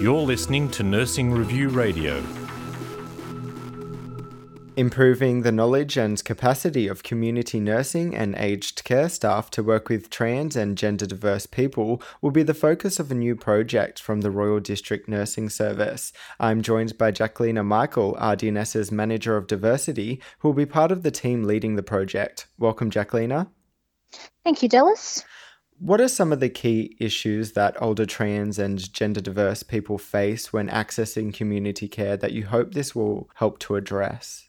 You're listening to Nursing Review Radio. Improving the knowledge and capacity of community nursing and aged care staff to work with trans and gender diverse people will be the focus of a new project from the Royal District Nursing Service. I'm joined by Jaklina Michael, RDNS's Manager of Diversity, who will be part of the team leading the project. Welcome, Jaklina. Thank you, Dallas. What are some of the key issues that older trans and gender diverse people face when accessing community care that you hope this will help to address?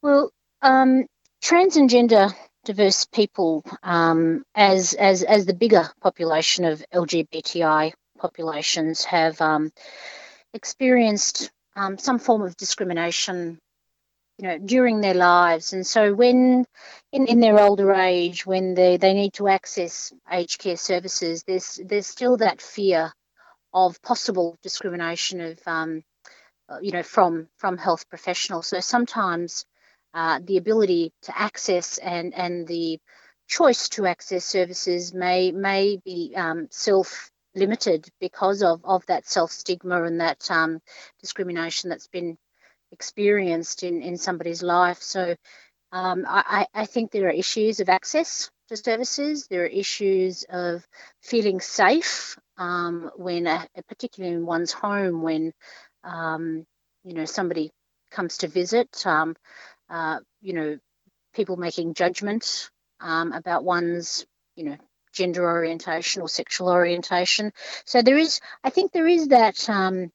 Well, um, trans and gender diverse people, um, as as as the bigger population of LGBTI populations, have um, experienced um, some form of discrimination, you know, during their lives, and so when in, in their older age, when they, they need to access aged care services, there's there's still that fear of possible discrimination of um, uh, you know, from from health professionals. So sometimes uh, the ability to access and and the choice to access services may may be um, self limited because of of that self stigma and that um, discrimination that's been experienced in in somebody's life. So um, I, I think there are issues of access to services. There are issues of feeling safe um, when, uh, particularly in one's home, when um, you know, somebody comes to visit, um, uh, you know, people making judgment um, about one's, you know, gender orientation or sexual orientation. So there is, I think, there is that um,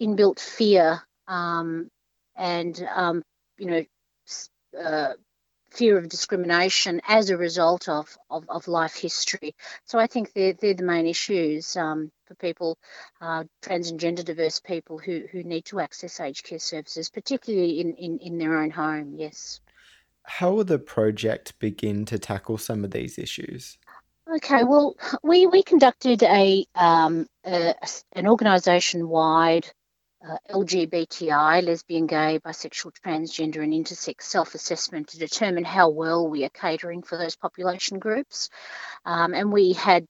inbuilt fear um, and, um, you know, uh, fear of discrimination as a result of, of, of life history. So I think they're, they're the main issues um, for people, uh, trans and gender diverse people who, who need to access aged care services, particularly in, in, in their own home, yes. How will the project begin to tackle some of these issues? Okay, well, we, we conducted a, um, a an organisation wide uh, LGBTI, lesbian, gay, bisexual, transgender, and intersex self assessment to determine how well we are catering for those population groups. Um, and we had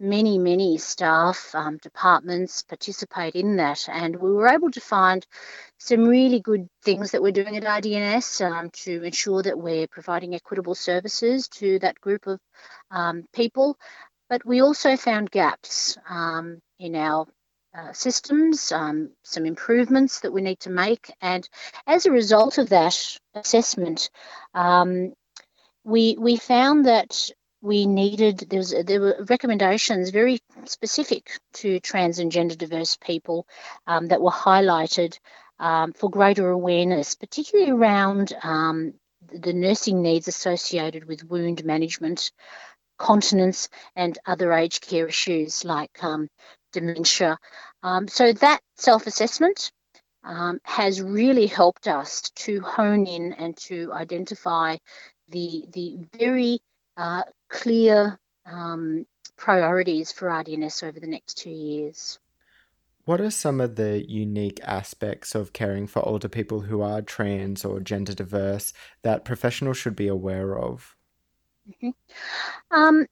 many, many staff um, departments participate in that, and we were able to find some really good things that we're doing at RDNS um, to ensure that we're providing equitable services to that group of um, people. But we also found gaps um, in our uh, systems, um, some improvements that we need to make. And as a result of that assessment, um, we, we found that we needed, there, was, there were recommendations very specific to trans and gender diverse people um, that were highlighted um, for greater awareness, particularly around um, the nursing needs associated with wound management, continence, and other aged care issues like um, dementia. Um, so that self assessment um, has really helped us to hone in and to identify the, the very uh, clear um, priorities for RDNS over the next two years. What are some of the unique aspects of caring for older people who are trans or gender diverse that professionals should be aware of? Mm-hmm. Um,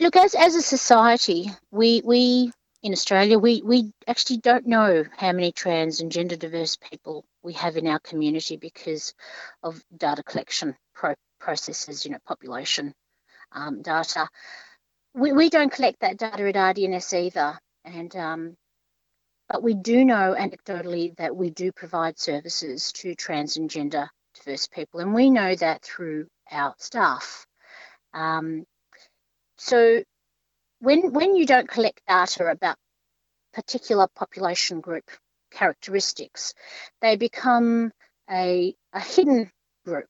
look, as, as a society, we, we in Australia, we, we actually don't know how many trans and gender diverse people we have in our community because of data collection pro- processes, you know, population um, data. We, we don't collect that data at RDNS either. And um, but we do know anecdotally that we do provide services to trans and gender diverse people, and we know that through our staff. Um, so when when you don't collect data about particular population group characteristics, they become a, a hidden group.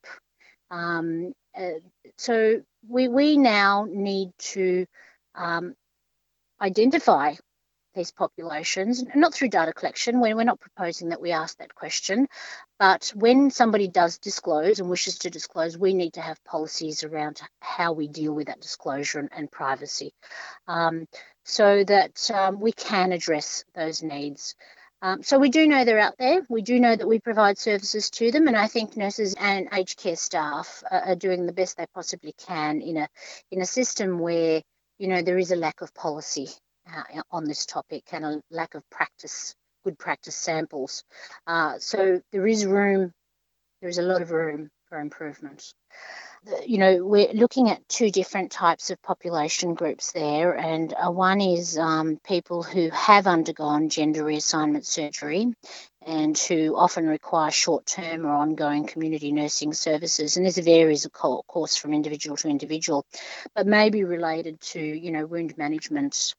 Um, uh, so we we now need to um, identify these populations, not through data collection, when we're not proposing that we ask that question, but when somebody does disclose and wishes to disclose, we need to have policies around how we deal with that disclosure and, and privacy um, so that um, we can address those needs. Um, so we do know they're out there. We do know that we provide services to them, and I think nurses and aged care staff are, are doing the best they possibly can in a in a system where you know there is a lack of policy uh, on this topic and a lack of practice, good practice samples. Uh, so there is room, there is a lot of room for improvement you know, we're looking at two different types of population groups there, and uh, one is um, people who have undergone gender reassignment surgery and who often require short term or ongoing community nursing services. And this varies, of course, from individual to individual, but may be related to, you know, wound management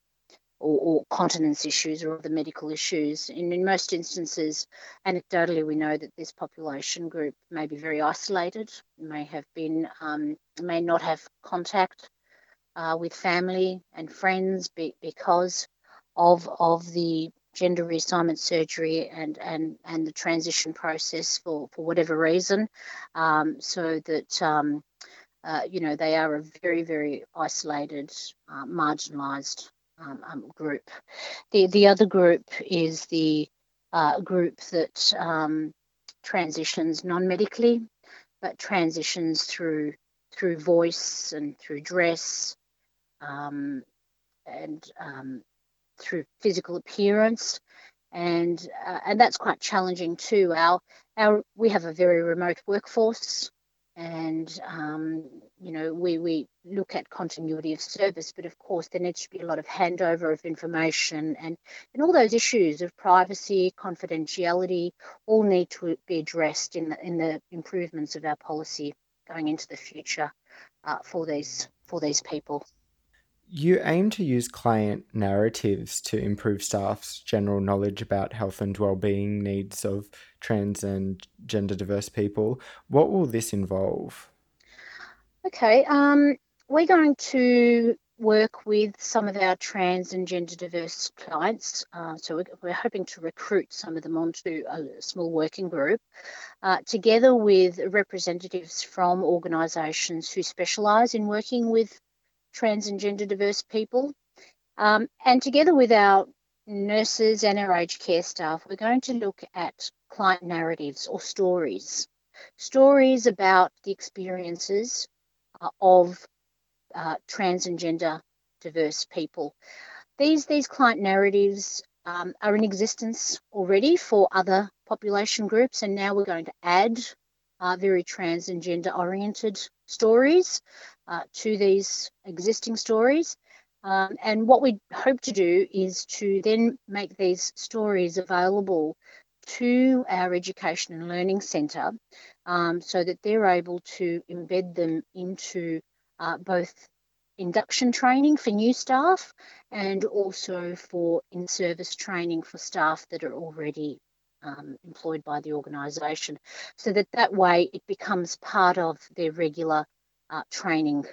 or, or, continence issues or other medical issues. In most instances, anecdotally, we know that this population group may be very isolated, may have been, um, may not have contact uh, with family and friends be, because of of the gender reassignment surgery and and and the transition process for for whatever reason, um, so that. Um, uh, you know, they are a very, very isolated, uh, marginalised um, um, group. The the other group is the uh, group that um, transitions non-medically, but transitions through through voice and through dress, um, and um, through physical appearance, and uh, and that's quite challenging too. Our our we have a very remote workforce and um, you know we we look at continuity of service but of course there needs to be a lot of handover of information and and all those issues of privacy confidentiality all need to be addressed in the, in the improvements of our policy going into the future uh, for these for these people you aim to use client narratives to improve staff's general knowledge about health and well-being needs of trans and gender diverse people. What will this involve? Okay, um, we're going to work with some of our trans and gender diverse clients. Uh, so we're, we're, hoping to recruit some of them onto a small working group, uh, together with representatives from organisations who specialise in working with trans and gender diverse people. Um, and together with our nurses and our aged care staff, we're going to look at client narratives or stories. Stories about the experiences of uh, trans and gender diverse people. These, these client narratives um, are in existence already for other population groups, and now we're going to add uh, very trans and gender oriented stories uh, to these existing stories. Um, and what we hope to do is to then make these stories available to our Education and Learning Centre um, so that they're able to embed them into uh, both induction training for new staff and also for in service training for staff that are already um, employed by the organisation so that that way it becomes part of their regular uh, training,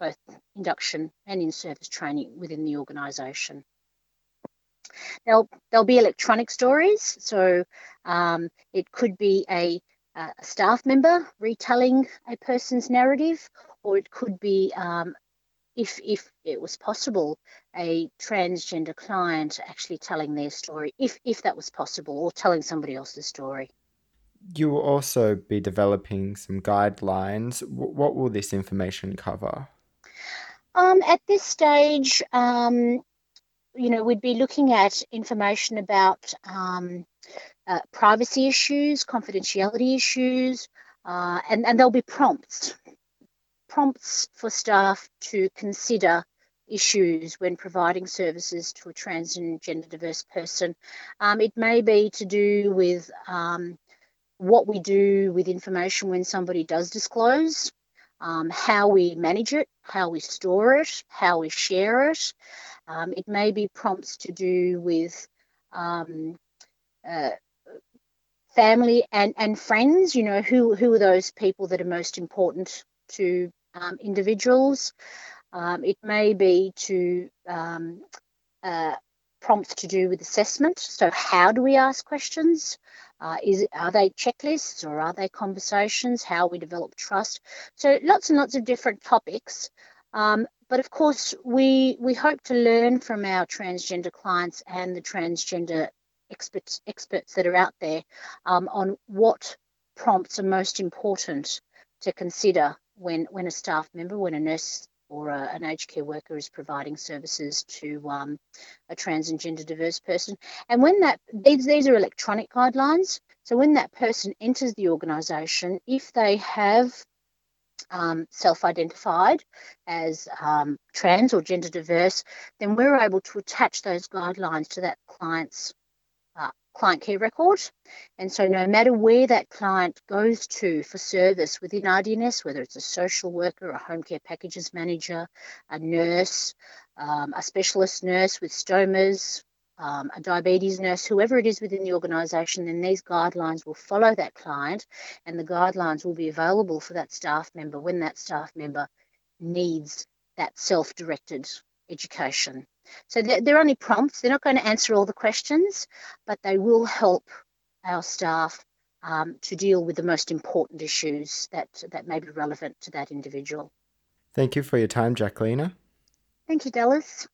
both induction and in service training within the organisation. There'll, there'll be electronic stories, so um, it could be a, a, staff member retelling a person's narrative, or it could be, um, if, if it was possible, a transgender client actually telling their story, if, if that was possible, or telling somebody else's story. You will also be developing some guidelines. what will this information cover? Um, at this stage, um, you know, we'd be looking at information about um, uh, privacy issues, confidentiality issues, uh, and, and there'll be prompts, prompts for staff to consider issues when providing services to a trans and gender diverse person. Um, it may be to do with um, what we do with information when somebody does disclose, um, how we manage it, how we store it, how we share it. Um, it may be prompts to do with um, uh, family and, and friends, you know, who, who are those people that are most important to um, individuals. Um, it may be to um, uh, prompts to do with assessment. So, how do we ask questions? Uh, is are they checklists or are they conversations? How we develop trust. So lots and lots of different topics. Um, but of course, we we hope to learn from our transgender clients and the transgender experts experts that are out there um, on what prompts are most important to consider when when a staff member, when a nurse or a, an aged care worker is providing services to um, a trans and gender diverse person. And when that these these are electronic guidelines, so when that person enters the organisation, if they have um, self-identified as um, trans or gender diverse, then we're able to attach those guidelines to that client's client care record. And so no matter where that client goes to for service within RDNS, whether it's a social worker, a home care packages manager, a nurse, um, a specialist nurse with stomas, um, a diabetes nurse, whoever it is within the organisation, then these guidelines will follow that client and the guidelines will be available for that staff member when that staff member needs that self directed education. So they're, they're only prompts, they're not going to answer all the questions, but they will help our staff um, to deal with the most important issues that, that may be relevant to that individual. Thank you for your time, Jaklina. Thank you, Dallas.